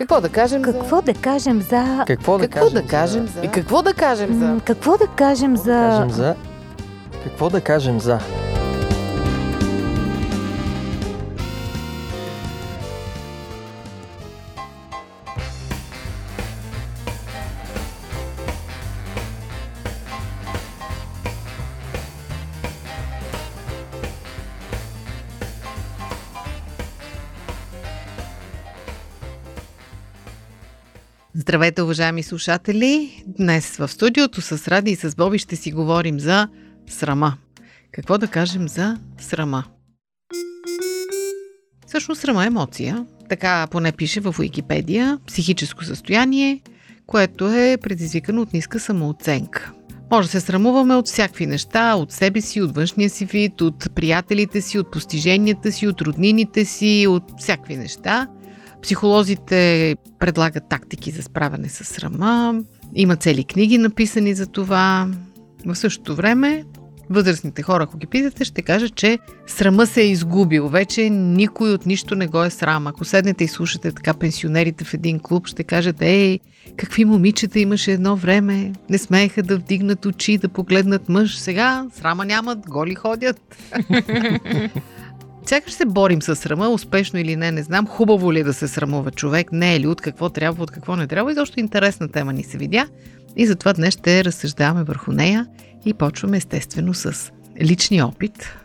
Какво да кажем Какво за... да кажем за... Какво да Какво да кажем кажем за... И какво да кажем за... Какво да кажем Какво да за... кажем за... Какво да кажем за... Здравейте, уважаеми слушатели! Днес в студиото с Ради и с Боби ще си говорим за срама. Какво да кажем за срама? Всъщност срама е емоция. Така поне пише в Уикипедия. Психическо състояние, което е предизвикано от ниска самооценка. Може да се срамуваме от всякакви неща, от себе си, от външния си вид, от приятелите си, от постиженията си, от роднините си, от всякакви неща. Психолозите предлагат тактики за справяне с срама. Има цели книги написани за това. В същото време, възрастните хора, ако ги питате, ще кажат, че срама се е изгубил. Вече никой от нищо не го е срам. Ако седнете и слушате така пенсионерите в един клуб, ще кажат, ей, какви момичета имаше едно време. Не смееха да вдигнат очи, да погледнат мъж. Сега срама нямат, голи ходят. Сякаш се борим с срама, успешно или не, не знам. Хубаво ли е да се срамува човек, не е ли, от какво трябва, от какво не трябва. И защо интересна тема ни се видя. И затова днес ще разсъждаваме върху нея и почваме естествено с личния опит.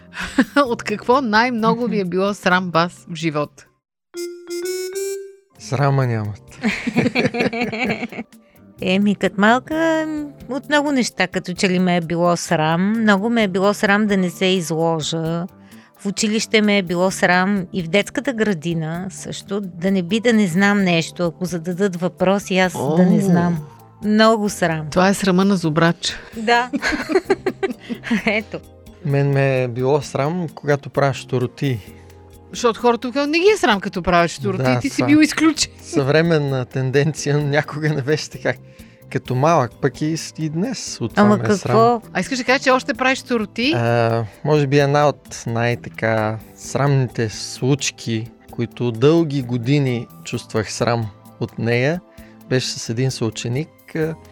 от какво най-много ви е било срам вас в живота? Срама нямат. Еми, като малка, от много неща, като че ли ме е било срам. Много ме е било срам да не се изложа. В училище ме е било срам и в детската градина също да не би да не знам нещо, ако зададат въпрос и аз да не О. знам. Много срам. Това е срама на зубрач. Да. Ето. Мен ме е било срам, когато правя штороти. Защото хората казват, не ги е срам като правиш турата Да, и ти си бил изключен. Съвременна тенденция, но някога не беше така. Като малък, пък и, и днес от това Ама ме е срам. какво? А искаш да кажеш, че още правиш туроти? А, може би една от най-така срамните случки, които дълги години чувствах срам от нея, беше с един съученик.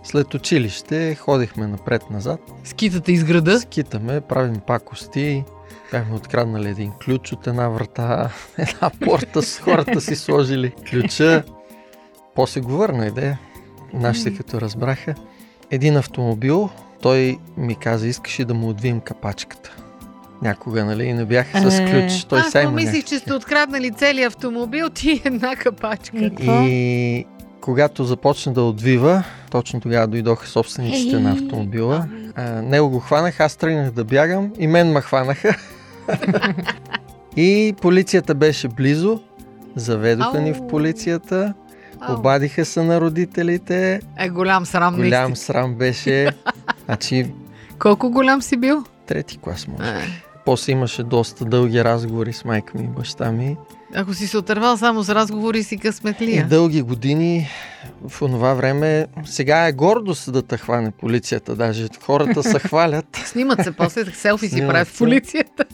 След училище ходихме напред-назад, Скитата из града. скитаме, правим пакости, бяхме откраднали един ключ от една врата, една порта с хората си сложили ключа. После го върна идея. Нашите като разбраха. Един автомобил, той ми каза, искаш ли да му отвием капачката. Някога, нали, и не бях с Е. ключ. Той Аз помислих, някакви. че сте откраднали целият автомобил, ти една капачка. И какво? И когато започна да отвива, точно тогава дойдоха собствениците на автомобила. А, него го хванах, аз тръгнах да бягам и мен ме хванаха. и полицията беше близо. Заведоха ни в полицията, Ау. обадиха се на родителите. Е, голям срам Голям наистина. срам беше. Значи, Колко голям си бил? трети клас може. Е, После имаше доста дълги разговори с майка ми и баща ми. Ако си се отървал само с разговори си И късметлия. дълги години в онова време, сега е гордост да те хване полицията, даже хората се хвалят. Снимат се после, селфи си правят в полицията.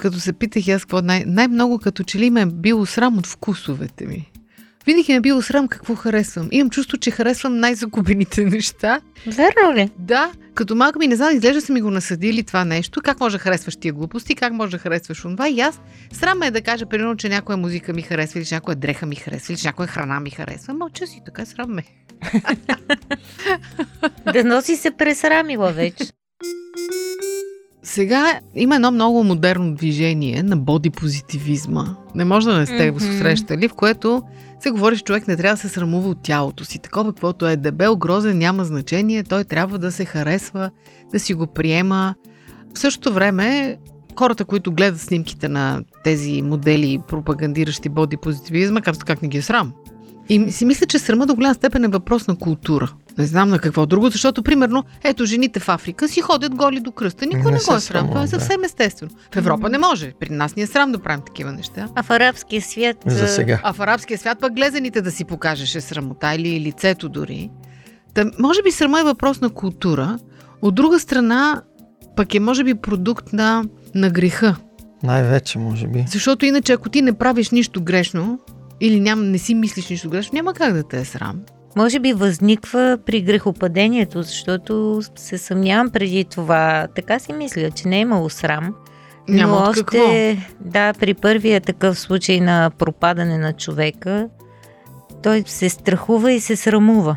Като се питах аз какво най- най-много като че ли ме е било срам от вкусовете ми. Винаги ме е било срам какво харесвам. Имам чувство, че харесвам най-загубените неща. Верно ли? Да, като малка ми не знам, изглежда са ми го насъдили това нещо. Как може да харесваш тия глупости, как може да харесваш онова. И аз срам е да кажа, примерно, че някоя музика ми харесва, или че някоя дреха ми харесва, или че някоя храна ми харесва. Мълча си, така срам ме. Да носи се пресрамила вече. Сега има едно много модерно движение на бодипозитивизма. Не може да не сте го срещали, в което се говори, че човек не трябва да се срамува от тялото си. Такова, каквото е дебел, грозен, няма значение. Той трябва да се харесва, да си го приема. В същото време, хората, които гледат снимките на тези модели, пропагандиращи бодипозитивизма, казват как не ги е срам. И си мисля, че срама до голяма степен е въпрос на култура. Не знам на какво друго, защото, примерно, ето, жените в Африка си ходят голи до кръста. Никой Не не, го е срам. Това е срамувам, да. съвсем естествено. В Европа не може. При нас ни е срам да правим такива неща. А в арабския свят... За а, сега. А в арабския свят пък глезените да си покажеш е срамота или лицето дори. Та, може би срама е въпрос на култура. От друга страна, пък е може би продукт на, на греха. Най-вече, може би. Защото иначе, ако ти не правиш нищо грешно, или ням, не си мислиш нищо грешно, няма как да те е срам. Може би възниква при грехопадението, защото се съмнявам преди това. Така си мисля, че не е имало срам. Няма Но още, какво. да, при първия такъв случай на пропадане на човека, той се страхува и се срамува.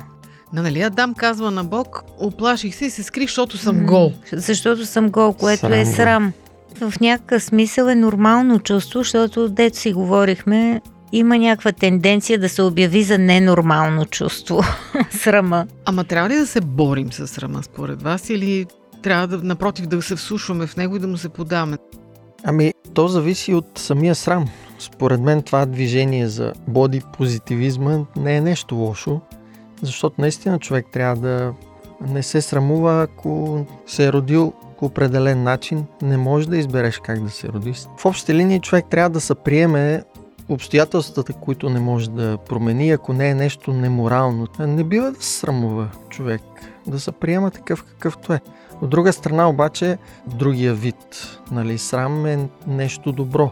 Но, нали, Адам казва на Бог, оплаших се и се скрих, защото съм гол. Защото съм гол, което Срам е го. срам. В някакъв смисъл е нормално чувство, защото дето си говорихме, има някаква тенденция да се обяви за ненормално чувство. Срама. Ама трябва ли да се борим с срама според вас или трябва да, напротив, да се всушваме в него и да му се подаваме? Ами, то зависи от самия срам. Според мен това движение за боди позитивизма не е нещо лошо, защото наистина човек трябва да не се срамува, ако се е родил по определен начин, не може да избереш как да се роди. В общи линии човек трябва да се приеме обстоятелствата, които не може да промени, ако не е нещо неморално. Не бива да се срамува човек, да се приема такъв какъвто е. От друга страна обаче, другия вид, нали, срам е нещо добро.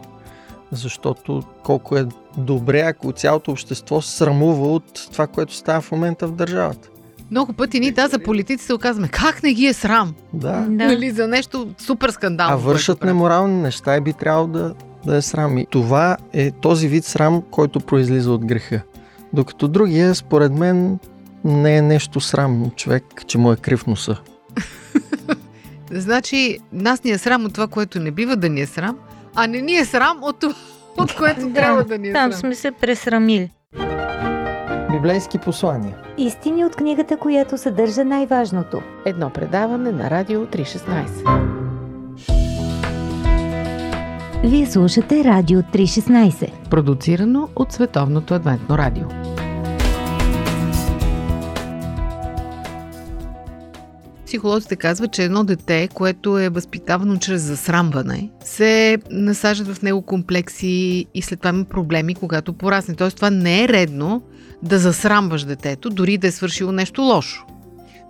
Защото колко е добре, ако цялото общество се срамува от това, което става в момента в държавата. Много пъти ние да за политиците оказваме, как не ги е срам? Да. Да. Нали, за нещо супер скандално. А вършат неморални неща и би трябвало да, да е срам. И това е този вид срам, който произлиза от греха. Докато другия, според мен, не е нещо срамно човек, че му е крив носа. Значи, нас ни е срам от това, което не бива да ни е срам, а не ни е срам от това, от което трябва да ни е Там срам. сме се пресрамили. Библейски послания. Истини от книгата, която съдържа най-важното. Едно предаване на Радио 316. Вие слушате Радио 316. Продуцирано от Световното адвентно радио. Психолозите казват, че едно дете, което е възпитавано чрез засрамване, се насаждат в него комплекси и след това има проблеми, когато порасне. Тоест това не е редно да засрамваш детето, дори да е свършило нещо лошо.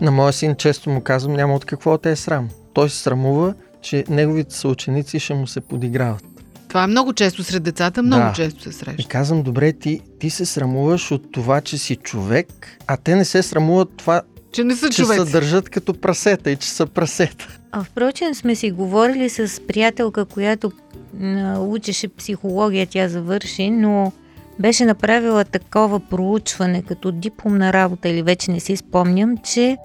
На моя син често му казвам, няма от какво те е срам. Той се срамува, че неговите съученици ще му се подиграват. Това е много често сред децата, много Да. често се И среща. казвам, добре, ти, ти се срамуваш от това, че си човек, а те не се срамуват това, Че не са че човеци. се държат като прасета и че са прасета. А впрочем сме си говорили с приятелка, която учеше психология, тя завърши, но беше направила такова проучване като дипломна работа или вече не си спомням, че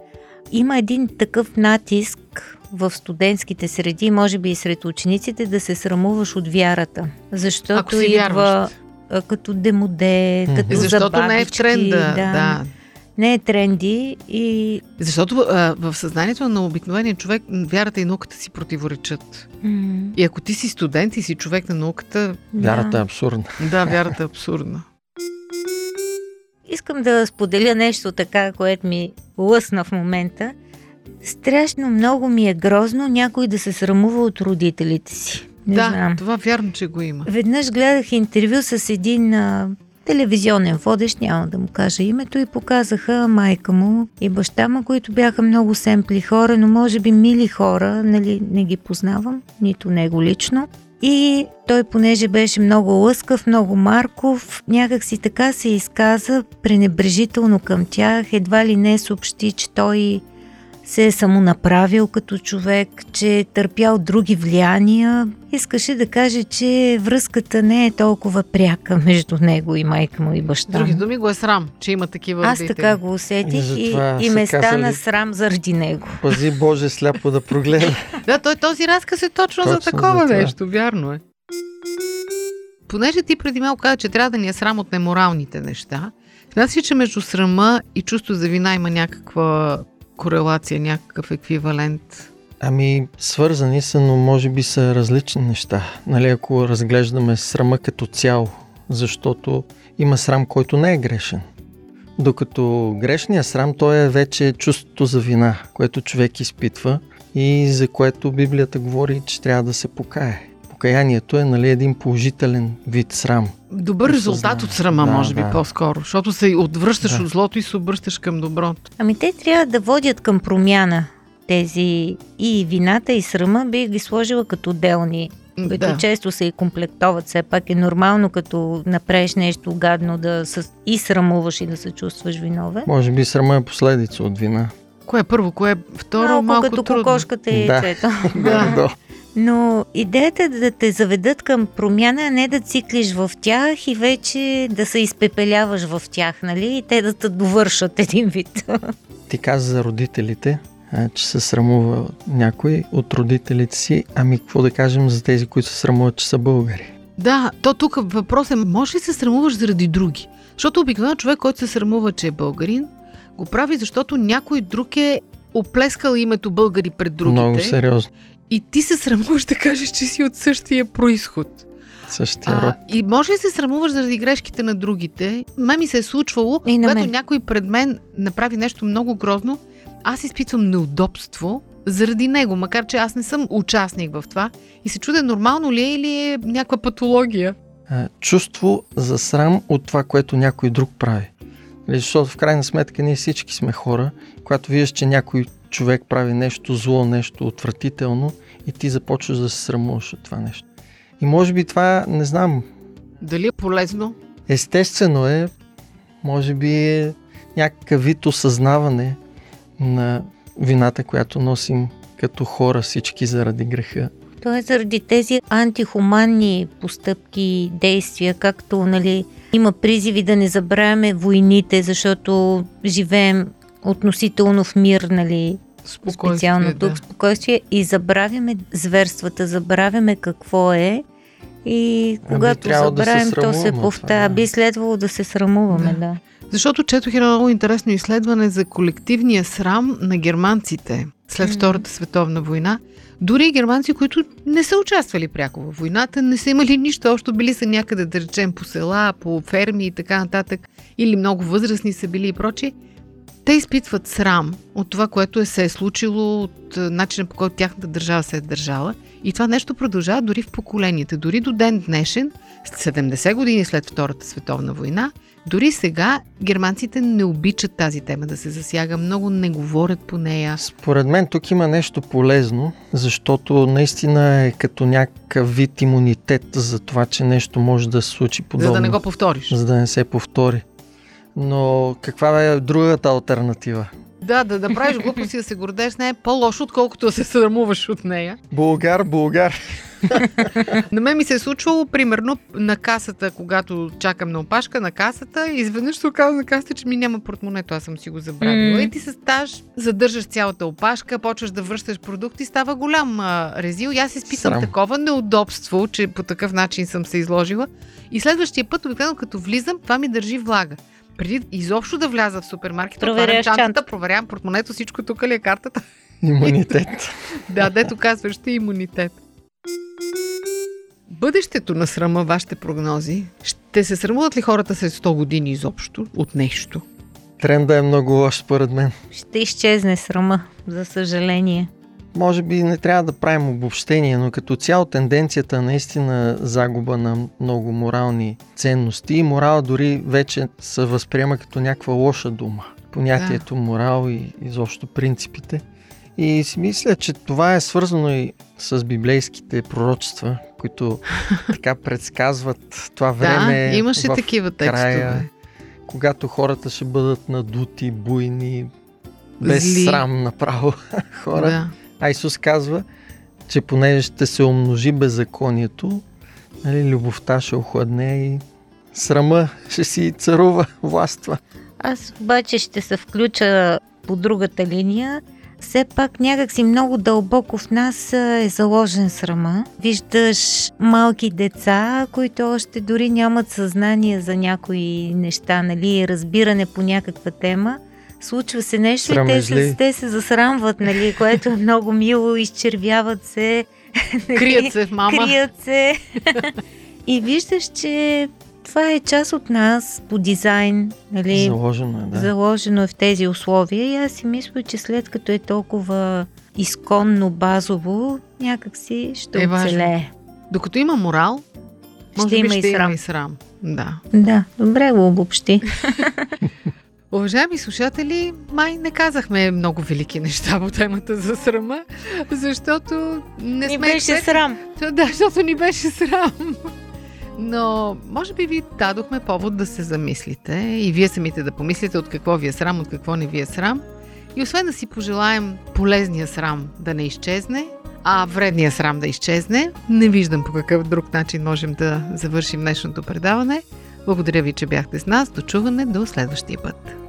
има един такъв натиск в студентските среди, може би и сред учениците, да се срамуваш от вярата. Защото Ако си идва а, като демоде, Мгм. като Защото не е в забавички, тренда. Да. Не е тренди и Защото а, в съзнанието на обикновения човек м, вярата и науката си противоречат. м, И ако ти си студент и си човек на науката, Вярата да. е абсурдна. да, вярата е абсурдна. Искам да споделя нещо така, което ми лъсна в момента. Страшно много ми е грозно някой да се срамува от родителите си. Не да, знам. това вярно, че го има. Веднъж гледах интервю с един а, телевизионен водещ, няма да му кажа името, и показаха майка му и баща му, които бяха много семпли хора, но може би мили хора, нали, не ги познавам, нито него лично. И той, понеже беше много лъскав, много Марков, някак си така се изказа пренебрежително към тях, едва ли не съобщи, че той се е самонаправил като човек, че е търпял други влияния. Искаше да каже, че връзката не е толкова пряка между него и майка му и баща Други думи го е срам, че има такива Аз родители. така го усетих И и, ме стана казали- срам заради него. Пази Боже сляпо да прогледа. Да, той, този разказ е точно, за Точно такова за нещо, вярно е. Понеже ти преди малко каза, че трябва да ни е срам от неморалните неща, смяташ ли, че между срама и чувство за вина има някаква корелация, някакъв еквивалент? Ами, свързани са, но може би са различни неща. Нали, ако разглеждаме срама като цяло, защото има срам, който не е грешен. Докато грешният срам, той е вече чувството за вина, което човек изпитва и за което Библията говори, че трябва да се покае. Покаянието е нали, един положителен вид срам. Добър резултат от срама, Да, може би да. по-скоро, защото се отвръщаш Да. от злото и се обръщаш към доброто. Ами те трябва да водят към промяна тези и вината и срама би ги сложила като отделни които Да. често се и комплектоват. Все пак е нормално, като направиш нещо гадно да се и срамуваш и да се чувстваш виновен. Може би срама е последица от вина. Кое е първо, кое е второ, малко, малко, като трудно. кокошката и яйцето. Да. Да. Но идеята е да те заведат към промяна, а не да циклиш в тях и вече да се изпепеляваш в тях, нали? И те да те довършат един вид. Ти каза за родителите, че се срамува някой от родителите си. Ами какво да кажем за тези, които се срамуват, че са българи? Да, то тук въпрос е, може ли се срамуваш заради други? Защото обикновено човек, който се срамува, че е българин, го прави, защото някой друг е оплескал името българи пред другите. Много сериозно. И ти се срамуваш да кажеш, че си от същия происход. Същия род. А, и може ли се срамуваш заради грешките на другите? Ме ми се е случвало, И на когато мен. някой пред мен направи нещо много грозно, аз изпитвам неудобство заради него, макар че аз не съм участник в това. И се чудя, нормално ли е или е някаква патология. А, чувство за срам от това, което някой друг прави. Нали, Защото в крайна сметка ние всички сме хора, когато виждаш, че някой човек прави нещо зло, нещо отвратително и ти започваш да се срамуваш от това нещо. И може би това, не знам, Дали е полезно? естествено е, може би е някакъв вид осъзнаване на вината, която носим като хора всички заради греха. То е заради тези антихуманни постъпки, действия, както нали, има призиви да не забравяме войните, защото живеем относително в мир, нали, специално тук, да. спокойствие и забравяме зверствата, забравяме какво е и Ами, когато трябва да се забравим, то се повтаря. да. Би следвало да се срамуваме, Да. да. Защото четох едно много интересно изследване за колективния срам на германците след. Втората световна война. Дори и германци, които не са участвали пряко в войната, не са имали нищо общо, били са някъде, да речем, по села, по ферми и така нататък, или много възрастни са били и прочи, те изпитват срам от това, което е се е случило, от е, начина по който тяхната държава се е държала. И това нещо продължава дори в поколенията. Дори до ден днешен, 70 години след Втората световна война, дори сега германците не обичат тази тема да се засяга, много не говорят по нея. Според мен тук има нещо полезно, защото наистина е като някакъв вид имунитет за това, че нещо може да се случи подобно. За да не го повториш. за да не се повтори. Но каква е другата альтернатива? Да, да, да правиш глупост и да се гордееш с нея е по-лошо, отколкото да се срамуваш от нея. Българ, българ. На мен ми се е случвало, примерно, на касата, когато чакам на опашка, на касата, изведнъж се оказа на касата, че ми няма портмонето, аз съм си го забравила. М. И ти се стаж, задържаш цялата опашка, почваш да връщаш продукти, става голям а, резил. И аз изпитвам Срам. такова неудобство, че по такъв начин съм се изложила. И следващия път, обикновено като влизам, това ми държи влага. Преди изобщо да вляза в супермаркета, отварям чантата, чантата. проверявам портмонето, всичко тук ли е картата. Имунитет. Да, дето казваш, ще имунитет. Бъдещето на срама, вашите прогнози, ще се срамуват ли хората след 100 години изобщо от нещо? Тренда е много лош според мен. Ще изчезне срама, за съжаление. Може би не трябва да правим обобщение, но като цяло тенденцията е наистина загуба на много морални ценности и морал дори вече се възприема като някаква лоша дума. Понятието морал и изобщо принципите. И си мисля, че това е свързано и с библейските пророчества, които така предсказват това време. да, имаше такива текстове. края, когато хората ще бъдат надути, буйни, без Зли. срам направо хора. Да. А Исус казва, че понеже ще се умножи беззаконието, нали, любовта ще охладне и срама ще си царува, властва. Аз обаче ще се включа по другата линия. Все пак някакси много дълбоко в нас е заложен срама. Виждаш малки деца, които още дори нямат съзнание за някои неща, нали, разбиране по някаква тема. Случва се нещо и те се, те се засрамват, нали, което е много мило, изчервяват се. нали, Крият се мама. Крият се. и виждаш, че това е част от нас по дизайн, нали, Заложено е, да. заложено е в тези условия и аз си мисля, че след като е толкова изконно, базово, някакси ще Е оцелее. Докато има морал, може Ще би има и ще срам. има и срам. Да. Да, добре го обобщи. Уважаеми слушатели, май не казахме много велики неща по темата за срама, защото не Ни сме беше експерти. срам. Да, защото ни беше срам. Но, може би ви дадохме повод да се замислите и вие самите да помислите от какво ви е срам, от какво не ви е срам. И освен да си пожелаем полезния срам да не изчезне, а вредния срам да изчезне, не виждам по какъв друг начин можем да завършим днешното предаване. Благодаря ви, че бяхте с нас. До чуване до следващия път.